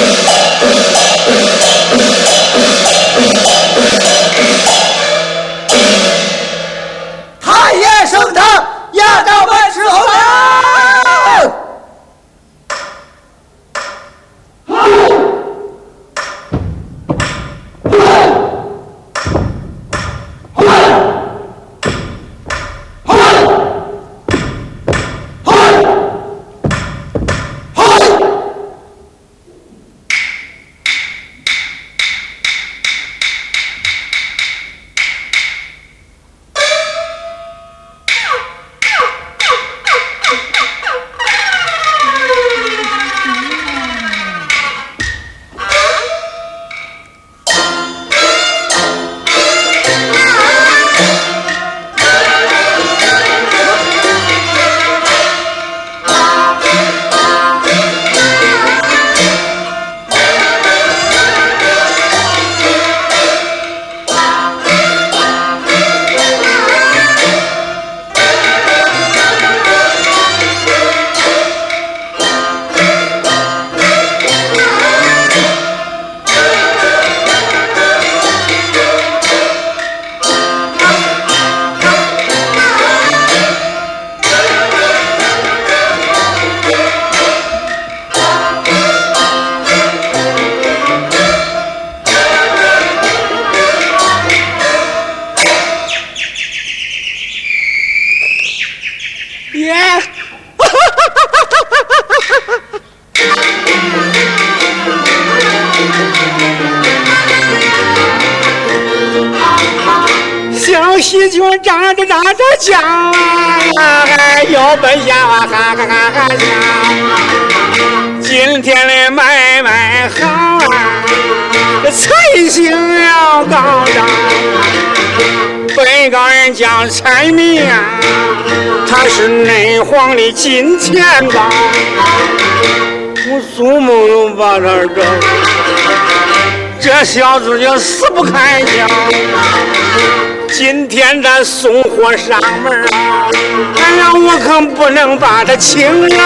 Yeah. 讲啊，还要不呀？哈哈哈哈哈呀！今天的买卖行，财星了当当。本岗人讲财命、啊，他是内黄的金钱帮。我做梦都把他找，这小子就死不开枪。今天咱送货上门啊，哎呀，我可不能把他轻饶，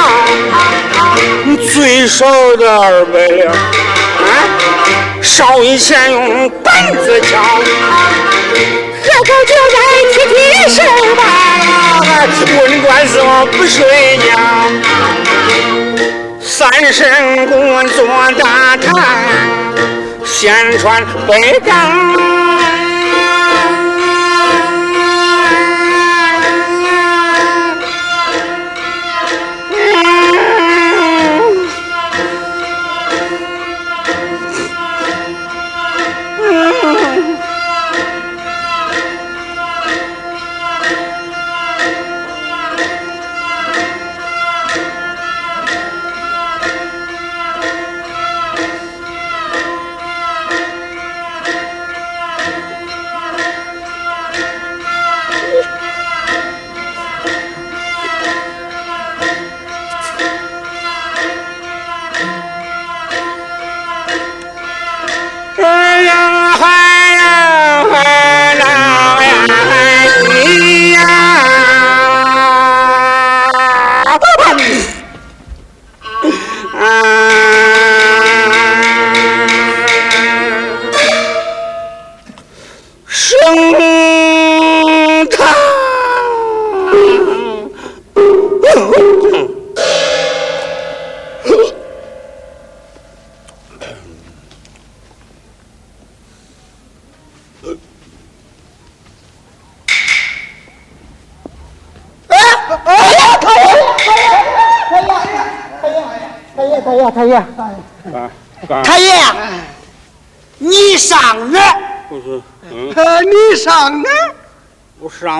最少的二百两，啊，少一钱用板子敲。这就就在提提手吧，问官司我不睡觉，三神宫做大堂，先传北港。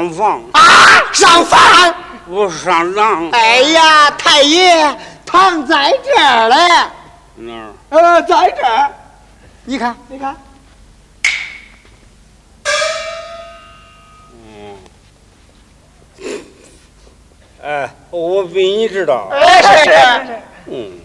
上房。啊，上房？我上当。哎呀，太爷，躺在这儿嘞。哪儿？呃，在这儿。你看，你看。嗯。哎，我比你知道。哎，是是是。嗯。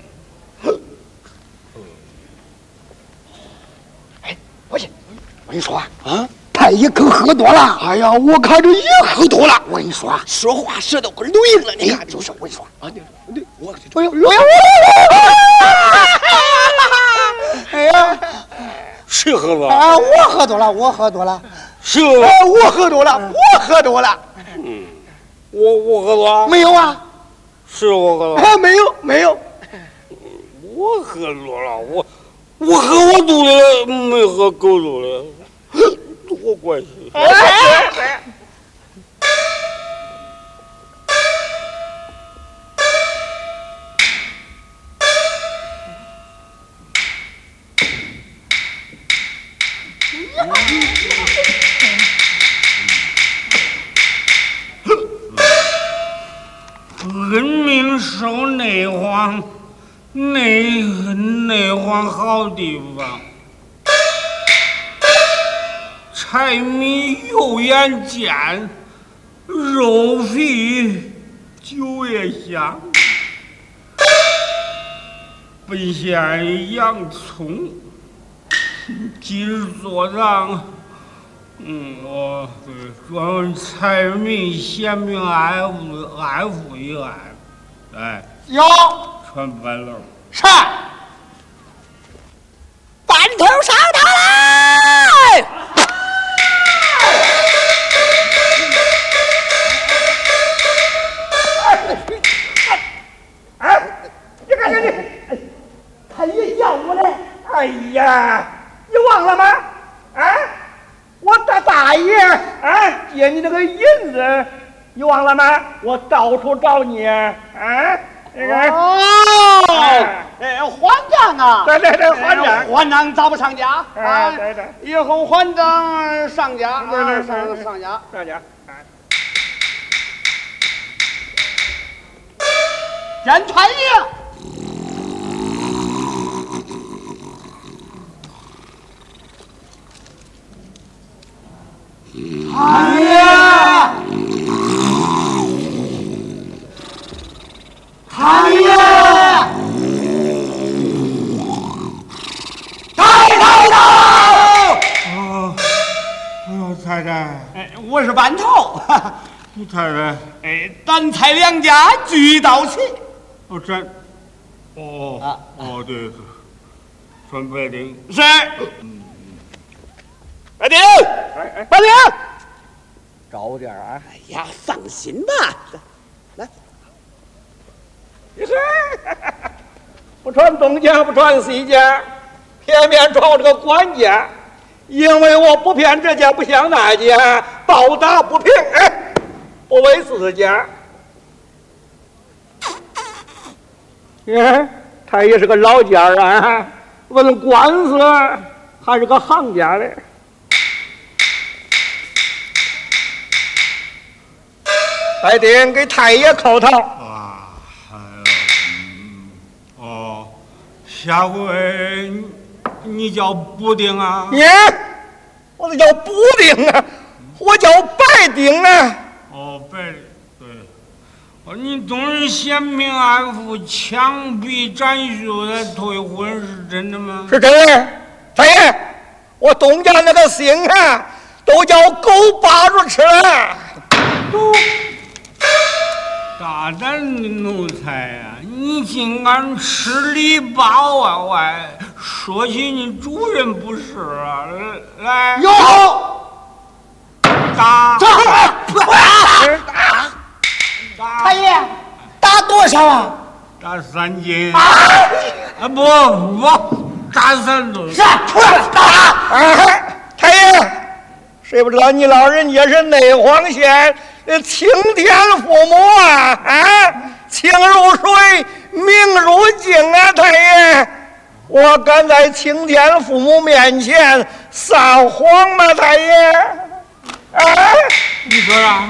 我跟你说啊，啊，太爷可喝多了。哎呀，我看着也喝多了。我跟你说，说话舌头跟录音了。你看，就是我跟你说啊，对对，我，哎呦，哎呦，谁喝多了？啊，我喝多了，我喝多了。谁？哎，我喝多了，我喝多了。嗯，我我喝多？没有啊。是我喝多？哎，没有没有。我喝多了，我我喝我肚里的，没喝狗肚里，多关系。哎哎恩命受内荒，内内荒好地方，柴米油盐咸，肉肥酒也香。本县洋葱，今日做账。嗯，我对专财民贤明爱护爱护一爱，哎，有传板楼。是。班头上堂哎，你忘了吗？啊，我大大爷啊，借你那个银子，你忘了吗？我到处找你啊，那个。哦，哎，还账啊！对对对，还账。还账找不上家啊！对对，以后还账上家，对对上上家上家。见太爷。太爷，太爷，太太到！哦，哎呦，太太，哎，我是班头。太太，哎，咱蔡两家聚到齐。哦，这，哦，啊哦，对对，传白丁。是。白丁，白丁，高点啊！哎呀，放心吧，来，不穿东家，不穿西家，偏偏穿我这个官家，因为我不偏这家，不想那家，报答不平，哎，不为自家。你看，他也是个老家儿啊，问官司还是个行家嘞。白丁给太爷叩头。啊，嗯，哦，下回你叫补丁啊？你，我这叫补丁啊，我叫白丁啊。哦，白，对，哦，你东人贤明爱护，枪毙斩首的退婚是真的吗？是真的，太爷，我东家那个姓啊，都叫狗把住吃了。都。大胆的奴才呀！你竟敢吃里扒外，说起你主人不是啊！来，有打打打！太爷，打多少啊？打三斤啊！不不，打三吨。是打！啊，太爷，谁不知道你老人家是内黄县？青天父母啊啊，清如水，明如镜啊！太爷，我敢在青天父母面前撒谎吗？太爷，啊，你说啥？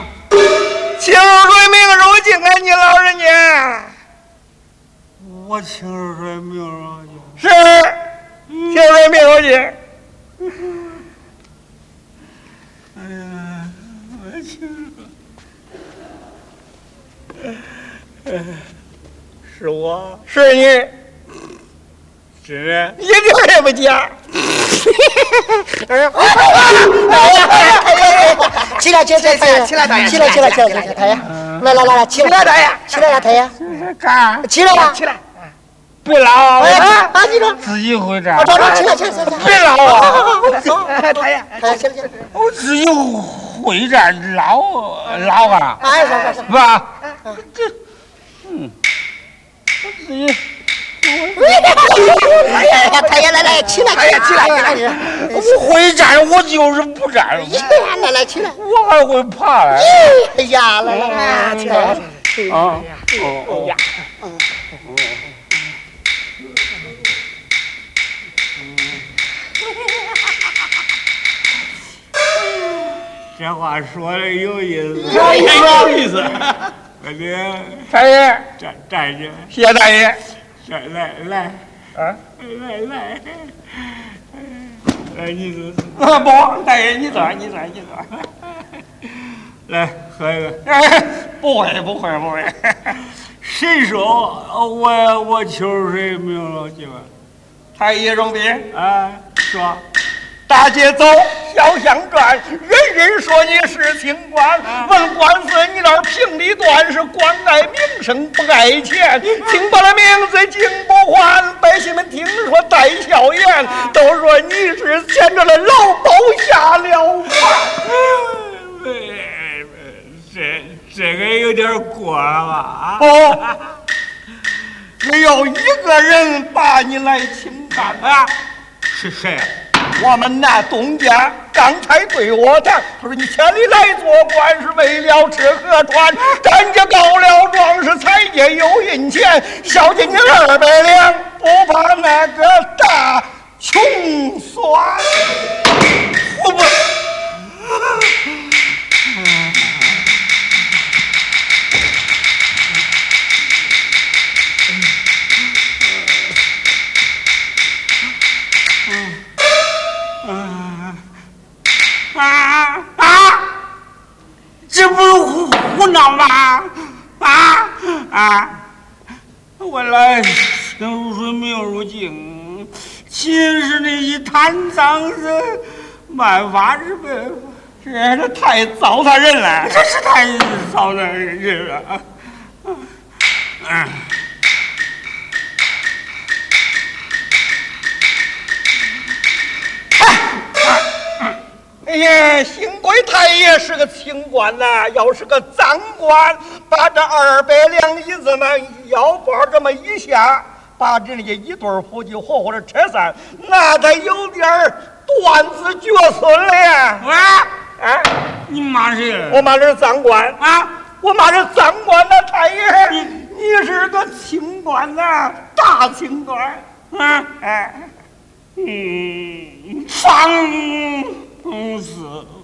清如水，明如镜啊！你老人家，我清如水，明如镜，是清如水，明如镜。哎呀，我情如。是我是你，是一点也不假。哎呀！哎呀！哎呀！起来，起来，太爷！起来，起来，起来，起来，太爷！来来来来，起来，太爷！起来呀，太爷！干？起来吧！起来！别捞哎呀，啊，你说，自己会战啊，。走走，起来起来起来起来，别捞啊！哎，太爷，哎，起来起来，我自己会战，老老啊，哎，是吧？这，嗯，我自己。哎呀，太爷来来，起来起来。起来来，我会战，我就是不战，来来起来，我还会爬嘞。哎呀，来来来，起来，啊，哎呀，这话说的有意思，有意思有意思。我的大爷站站着，谢谢大爷。来来来，啊，来来，来你坐，啊不，大爷你坐，你坐，你坐。来喝一个。哎，不会不会不会。谁说我我秋水没有老几万？太爷容禀，啊，说大街走，小巷转，人人说你是清官。问官司，你那儿评理断是官爱名声不爱钱，清官的名字金不换。百姓们听说带笑言，都说你是牵着了老包下了这这个有点过了吧？不，只有一个人把你来清办啊。是谁啊？我们那东家刚才对我谈，他说你千里来做官是为了吃和穿，咱家告了状是财界有银钱，孝敬你二百两，不怕那个大穷酸。贪赃是万法之辈，这这太糟蹋人了。这是太糟蹋人了。嗯。哎呀，幸亏太爷是个清官呐、要是个赃官，把这二百两银子们腰包这么一下，把人家一对夫妻活活的拆散，那得有点儿断子绝孙了呀！喂，啊，你骂谁？我骂这是赃官，啊，我骂这赃官呐，太爷，你是个清官呐、大清官，啊哎。嗯，放肆！太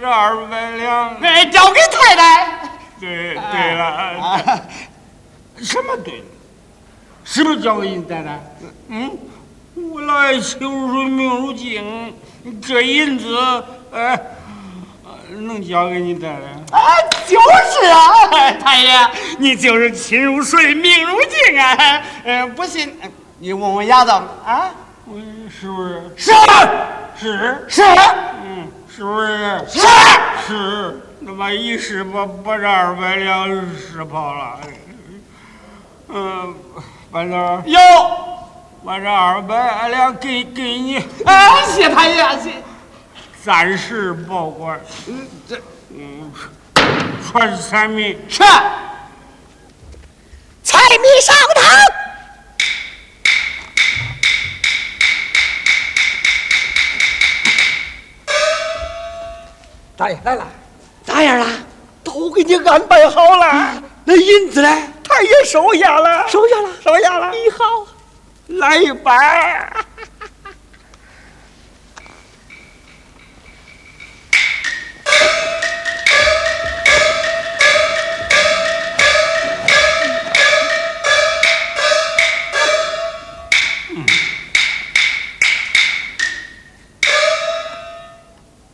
我这二百两，哎，交给太太。对对了，什么对了？是不是交给你太太？嗯，我老爷亲如水，命如镜，这银子，哎，呃能交给你太太？啊，就是啊，太爷，你就是亲如水，命如镜啊！嗯、不信，你问问丫头啊。我是不是？是是，是嗯，是。不是？是，是，那么一时把把这二百两使跑了。嗯，班头，有把这二百两给给你，啊，谢太爷，谢。暂时保管。嗯，这嗯，传三米。是。财迷上堂。大爷来了，咋样了？都给你安排好了，那银子呢？他也收下了，收下了。收下了。你好，来一百。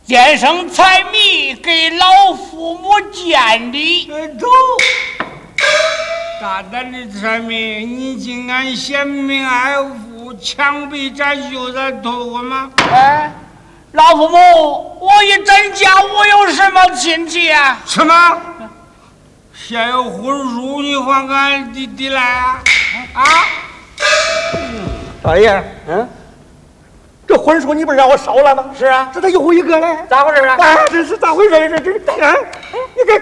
先生财迷给老父母见礼。走。大胆的财迷，你竟敢嫌命爱富，枪毙咱秀才头婚吗？哎，老父母，我一真家我有什么亲戚啊？什么？现有婚书，你还俺弟弟来啊？啊？大爷，嗯，这婚书你不是让我烧了吗？是啊，这咋又一个嘞？咋回事啊？啊，这是咋回事？这这这，啊，你给。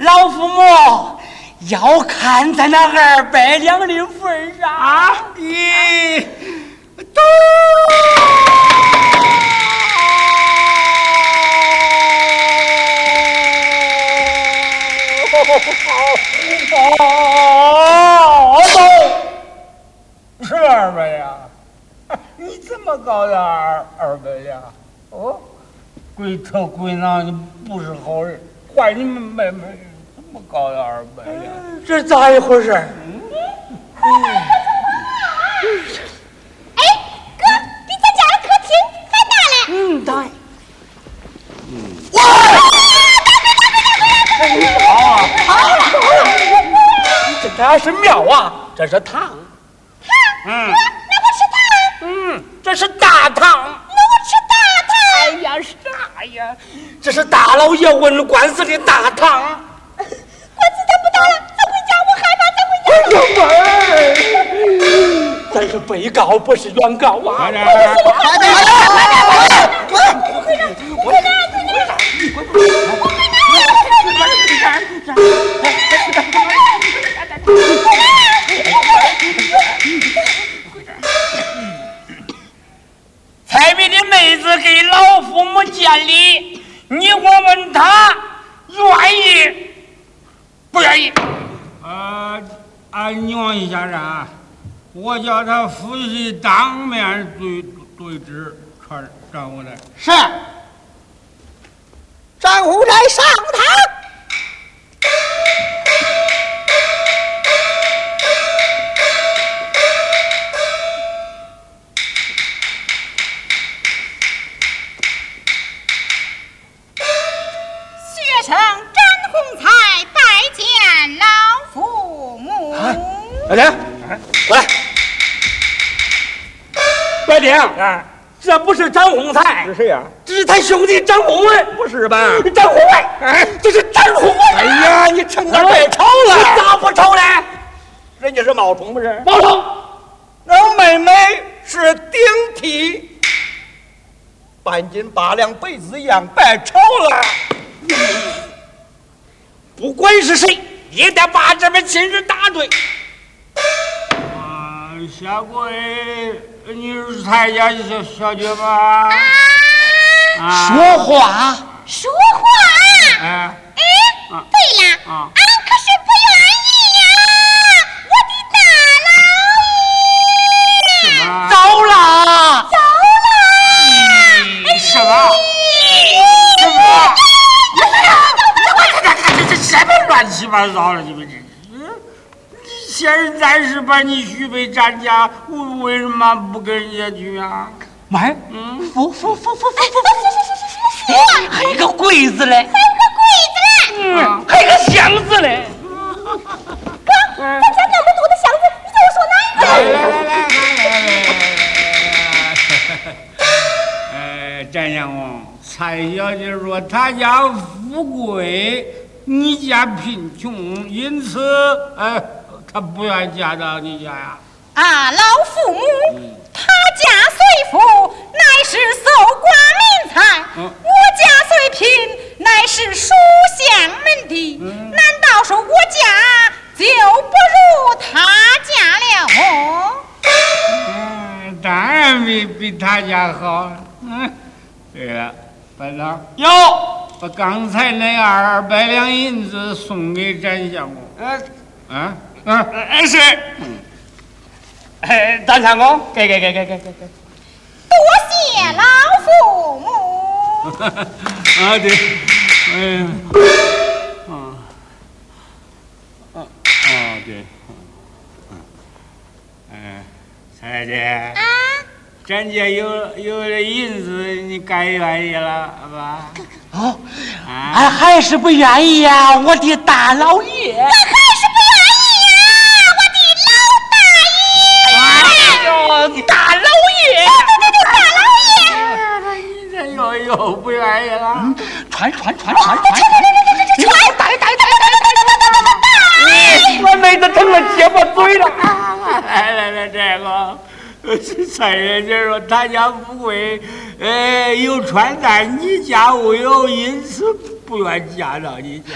老父母要看在那二百两的份上啊！咦，都。不好，好走，是二位呀、你这么高的二二位呀、哦，鬼特鬼闹，你不是好人，坏你们妹妹，这么高的二百呀、这是咋一回事？嗯。哎，哥，你在家的客厅在哪呢？嗯，大爷。嗯。哇！大哥，大哥，大哥，大哥！客厅还大嘞！嗯，对。这是庙啊，这是堂。嗯，那我吃糖。嗯，这是大堂。那我吃大堂。哎呀，啥呀？这是大老爷问官司的大堂。官司咱不打了，咱回家，我害怕，咱回家。咱是被告，不是原告啊！快点，快点，快点！我回来，我回来，快点！我财迷的妹子给老父母见礼，你我问他愿意不愿意？呃，俺娘一下子，我叫他夫妻当面对对质，传张回来。是。张回来上堂。白丁，过来！白丁，啊，这不是张宏才，是谁呀？这是他兄弟张宏文，不是吧？张宏文，哎，这是张宏文。哎呀，你趁早别吵了，你咋不吵呢？人家是冒充不是？冒充。那妹妹是顶替，半斤八两被子一样，别吵了。不管是谁，也得把这门亲事打对。下跪，你是蔡家小小姐吗？啊！说话，说话！哎，哎，对了，俺可是不愿意呀，我的大老爷！走了，走了！什么？什么？这这这什么乱七八糟的？你们这。现在是把你许配咱家，我为什么不跟人家去啊？买，嗯，服服服服服服服，还有个柜子嘞，还有个柜子嘞，嗯，还有个箱子嘞。哥，咱家那么多的箱子，你叫我说哪一个？来来来来来来，哎，展相公，蔡小姐说她家富贵，你家贫穷，因此，哎。他不愿嫁到你家呀？啊，老父母，他家虽富，乃是搜刮民财；我家虽贫，乃是书香门第。难道说我家就不如他家了么？嗯，当然比比他家好。嗯，对了，班长，有把刚才那二百两银子送给展相公。嗯，啊。嗯，是。嗯，哎，大三公，给给给给给给给。多谢老父母。啊对，哎，嗯，啊，啊对，嗯嗯，彩姐，咱家有有了银子，你该愿意了吧？哦，俺还是不愿意呀，我的大老爷。大老爷！对对对，大老爷！你这又又不愿意了？传传传传传！传传带带带带带带！我妹子成了结巴嘴了。来来来，这个。三人家说他家富贵，呃，有穿戴，你家无有，因此不愿嫁到你家。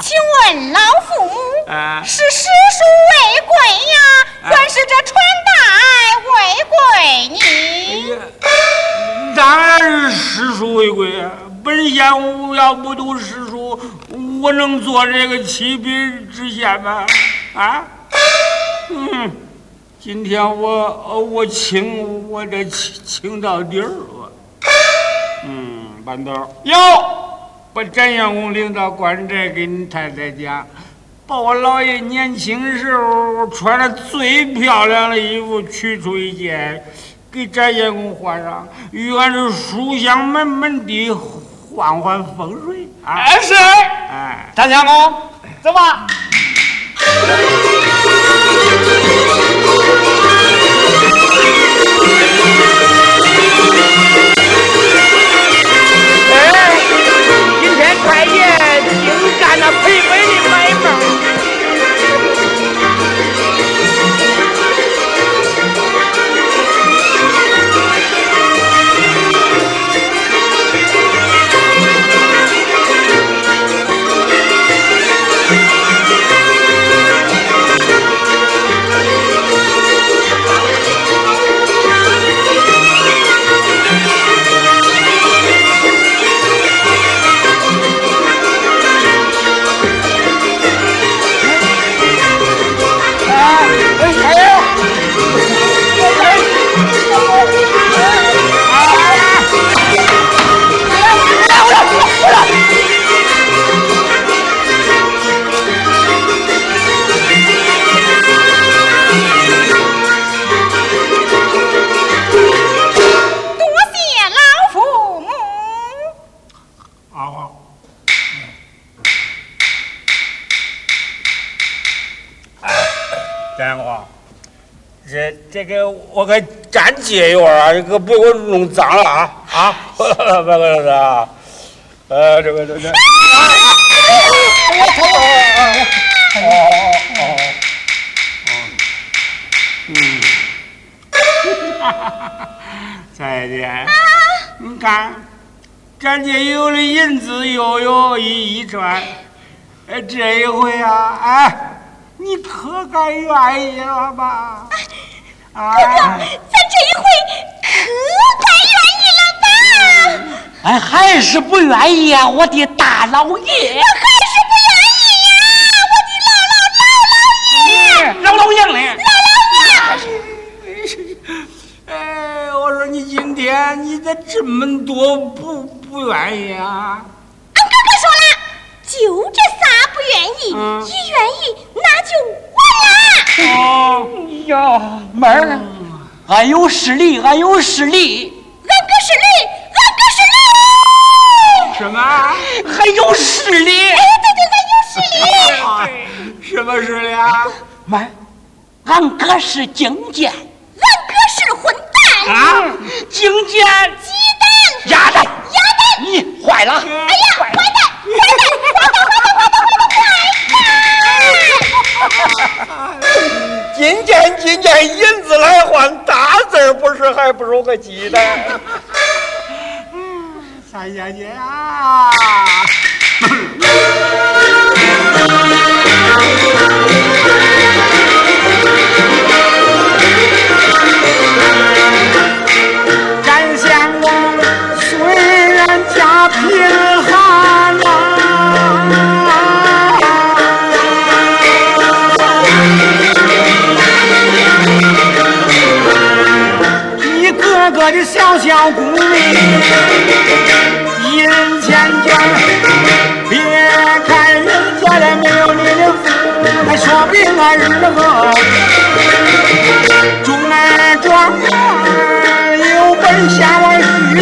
请问老父母，是实属为贵呀，还是这穿戴为贵你？当然是实属未贵啊！本县我要不读诗书，我能做这个七品知县吗？啊？嗯。今天我我请我这请请到底儿了，嗯，板凳有把展员工领到官寨给你太太讲，把我姥爷年轻时候穿的最漂亮的衣服取出一件，给展员工换上，愿这书香门门的换换风水啊！是，哎，展相公走吧。我给站街院啊，你可别给我弄脏了啊！啊，别别别啊！呃，这个这个。我操！哦哦哦！嗯。哈哈哈！再见。你看，咱家有了银子，又有一衣穿，哎，这一回啊，哎，你可该愿意了吧？哥哥，咱这一回可该愿意了吧？俺还是不愿意呀，我的大老爷。我还是不愿意呀，我的老老老老爷。老老爷嘞？老老爷。哎，我说你今天你咋这么多不不愿意啊？俺哥哥说了，就这仨不愿意，一愿意那就完了。哦呀，妹儿，俺有实力，俺有实力，俺哥实力，俺哥实力。什么？还有实力？哎，对对，俺有实力。什么实力啊？妹儿，俺哥是精剑，俺哥是混蛋啊！精剑，鸡蛋，鸭蛋，鸭蛋，你坏了！哎呀，坏蛋，坏蛋，坏蛋，坏蛋，坏蛋，金件金件，银子来换大字不是还不如个鸡蛋？三小姐啊！咱相公虽然家贫个的小小姑娘，一人千卷，别看人家的没有你的福，还说不定俺日后中俺状元，有本先王许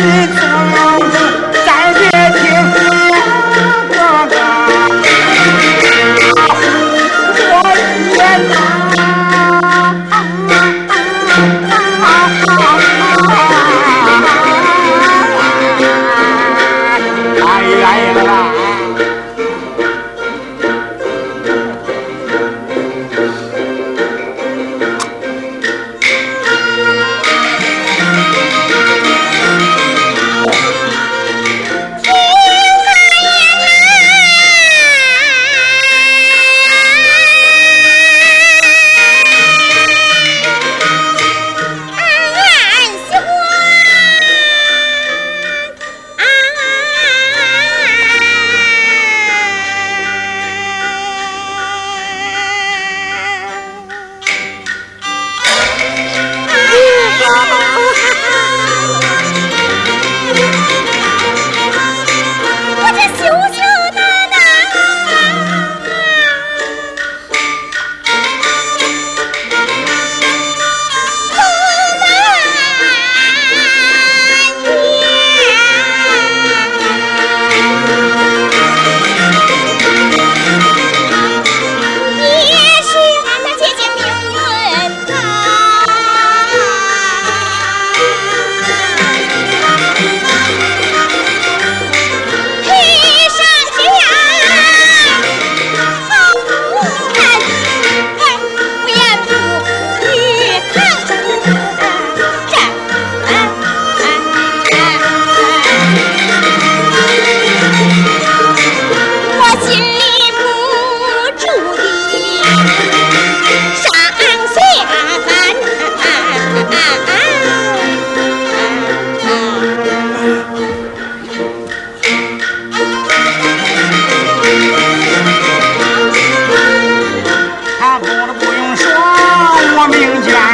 听见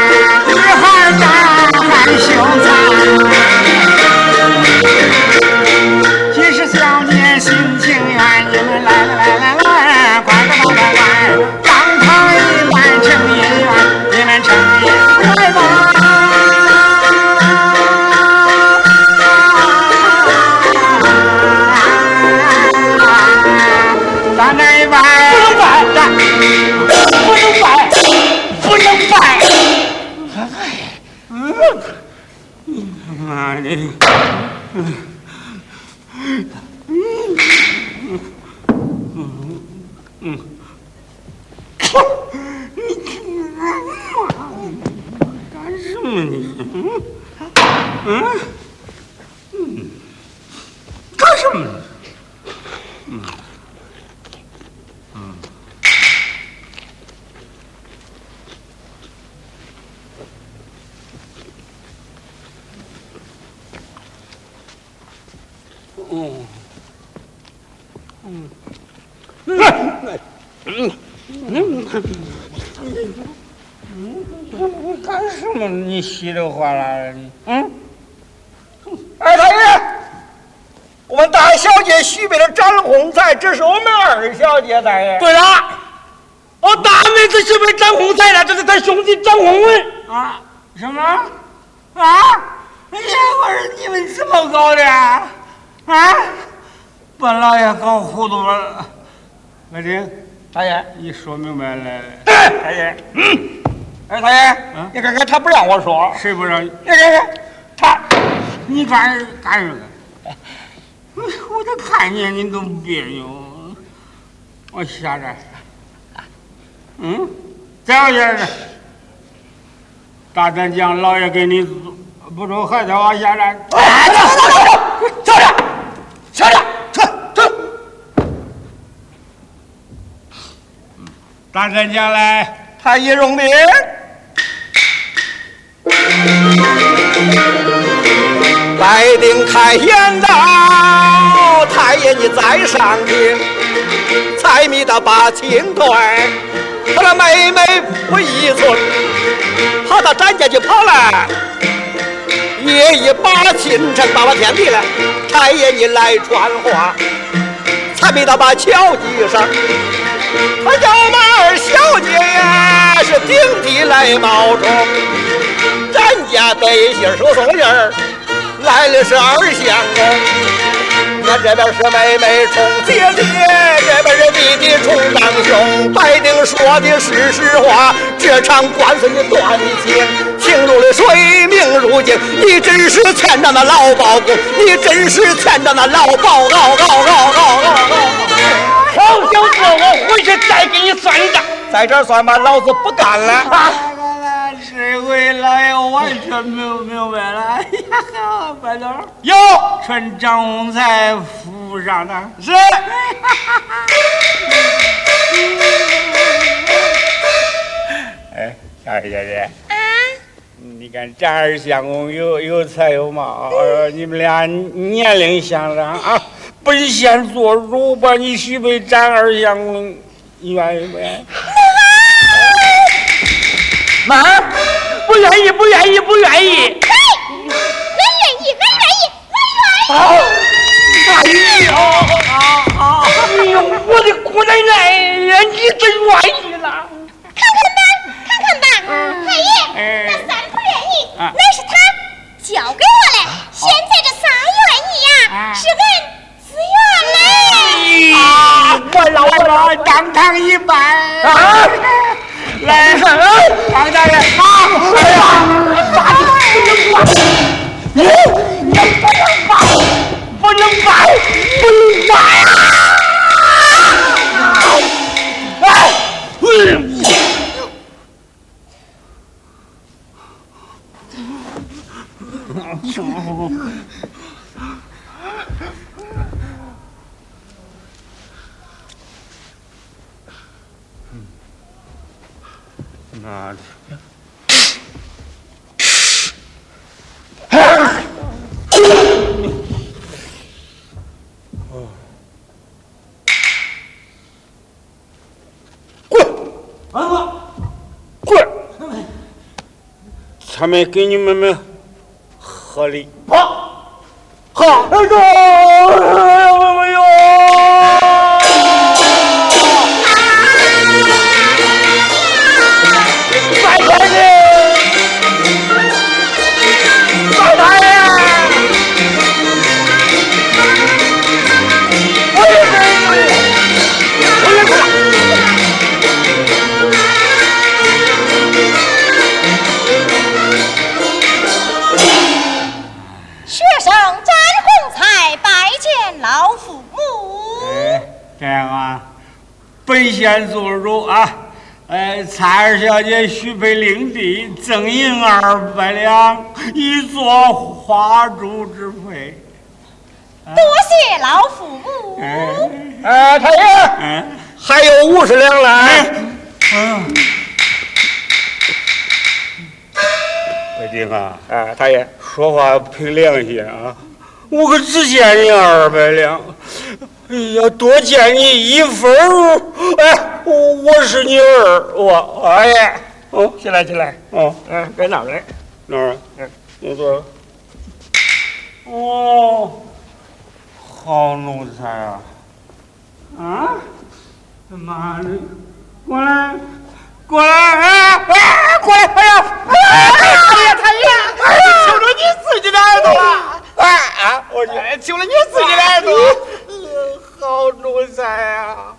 嗯，嗯，嗯，嗯，嗯，嗯，嗯，干什么？你稀里哗啦的，嗯，二太爷，我们大小姐许北的张红彩，这是我们二小姐大爷。对了，我大妹子许备张红彩了，这是他兄弟张红文啊？什么？啊？哎呀，我说你们怎么搞的？啊？把老爷搞糊涂了。我听，大爷，你说明白了。大爷，嗯。哎，大爷，嗯你看看他不让我说，谁不让？你看看他，你干干什么？我都看见你都别扭。我下来。嗯，再有就是，大战将老爷给你不中，还得往下来。走，走走走走，走着，大战将来，太医容禀。来定开言道，太爷你在上听，财迷的把情断，他的妹妹不依存，怕他展家就跑了，夜一把清晨到了天地了，太爷你来传话，财迷到把桥机上，他叫马二小姐呀是顶替来冒充。咱家得信收送信儿，来的是二相公。俺这边是妹妹冲姐姐，这边是弟弟冲长兄。白丁说的是实话，这场官司你断的情，情如水，命如镜。你真是欠着那老包公，你真是欠着那老包公。好小子，我回去再给你算一账。在这算吧，老子不干了。这回老爷完全没有明白了。哎呀，白头有传张洪才府上的是。哎，小姐姐，你看这二相公有有才有貌，呃，你们俩年龄相当啊，本县做主把你许配张二相公，你愿意不愿意？妈，不愿意，不愿意，不愿意。嘿，俺愿意，俺愿意，俺愿意。好，哎呦，好好，哎呦，我的姑奶奶呀，你真愿意了。看看吧，看看吧，太爷，那三不愿意，乃是他交给我嘞。现在这三愿意呀，是俺嘞。啊，我老我当堂一拜啊！来，张大人，啊！哎呀，你不能拜，你不能拜，不能拜，不能拜！哎，嗯。妈的！滚！啊！滚！他们给你们们合理。好，好，哎呦，呃，蔡二小姐许配领地，赠银二百两，以作花烛之配。多谢老父母。哎，哎，太爷，嗯，还有五十两来。嗯，北京啊，哎，太爷，说话凭良心啊，我可只见你二百两，哎呀，多见你一分儿。哎，我我是你儿，我哎呀，哦，起来，起来，哦，哎，该哪来。哪儿？嗯，你坐。哦，好奴才啊！啊，妈的，过来，过来，哎哎，过来！哎呀，哎呀，太爷，求着你自己的耳朵了，哎啊，我去，求了你自己的耳朵。好奴才啊！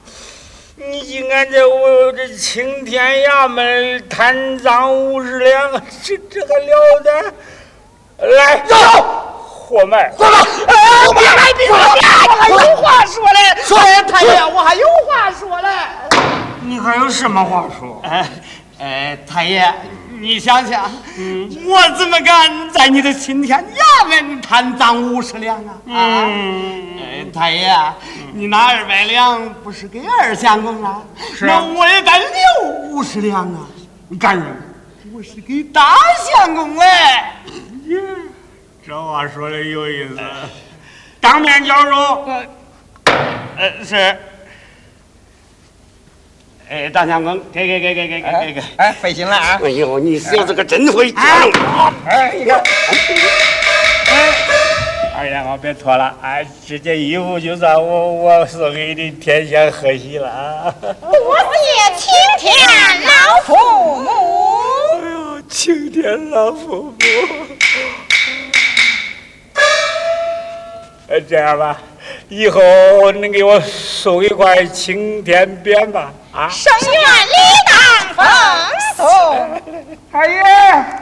你竟敢在我这青天衙门贪赃五十两，这这还了得？来，走，活埋，活埋！哎，别来，别来，我还有话说嘞。说，太爷，我还有话说嘞。你还有什么话说？哎，哎，太爷，你想想，我怎么敢在你的青天衙门贪赃五十两啊？啊！哎，太爷，你拿二百两不是给二相公了？是啊那我也该留五十两啊！干什么？我是给大相公哎。这话说的有意思，当面交手。呃，是。哎，大相公，给给给给给给给给。哎，费心了啊！哎呦，你小子可真会讲！哎，你看，二爷我别脱了，哎，这件衣服就算我我送给你，天下贺喜了啊！多谢青天老父母。哎呦，青天老父母。哎，这样吧，以后你给我送一块青天匾吧，啊！生愿礼当奉送。二爷，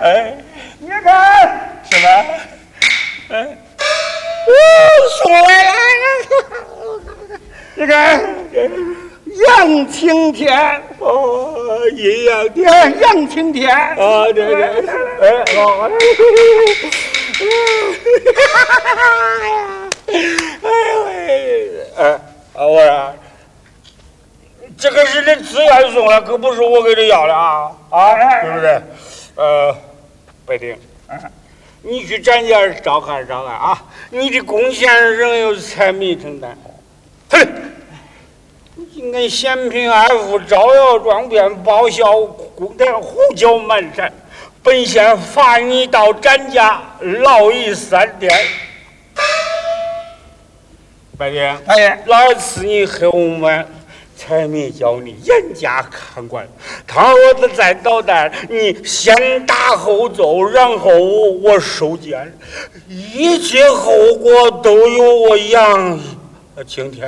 哎，你看，什么？哎，送来，你看，杨青天，哦，阴阳天。杨青天，啊，对对，哎，好，哎呦喂，哎，啊，我说，这个是你自愿送的，可不是我给你要的啊，啊，是不是？呃，白丁，你去咱家照看照看啊，你的贡献仍由财迷承担。嘿，今跟咸平二府招摇撞骗，报效公台，胡搅蛮缠。本县罚你到咱家劳役三天。白丁，太爷，老儿赐你黑红丸，财迷叫你严加看管。倘若再捣蛋，你先打后揍，然后我收监，一切后果都由我杨青天。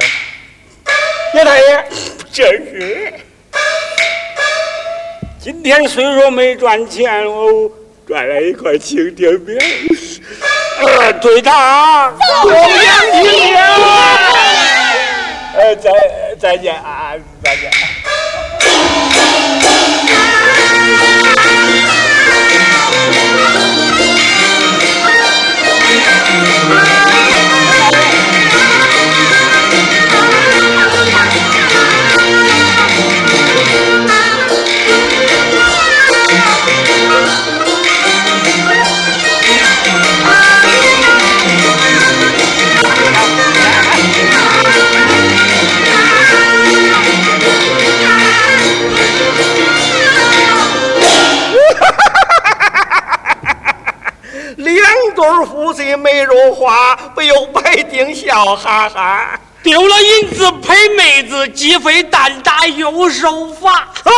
叶太爷，真是，今天虽说没赚钱，我赚了一块青天饼。呃，对他，中央青天，呃，再再见啊，再见。对夫妻美如花，不由白丁笑哈哈。丢了银子赔妹子，鸡飞蛋打又受罚。哦，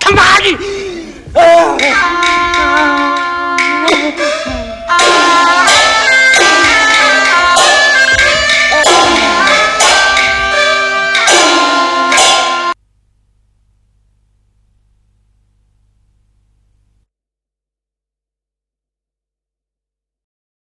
他妈的！哎呀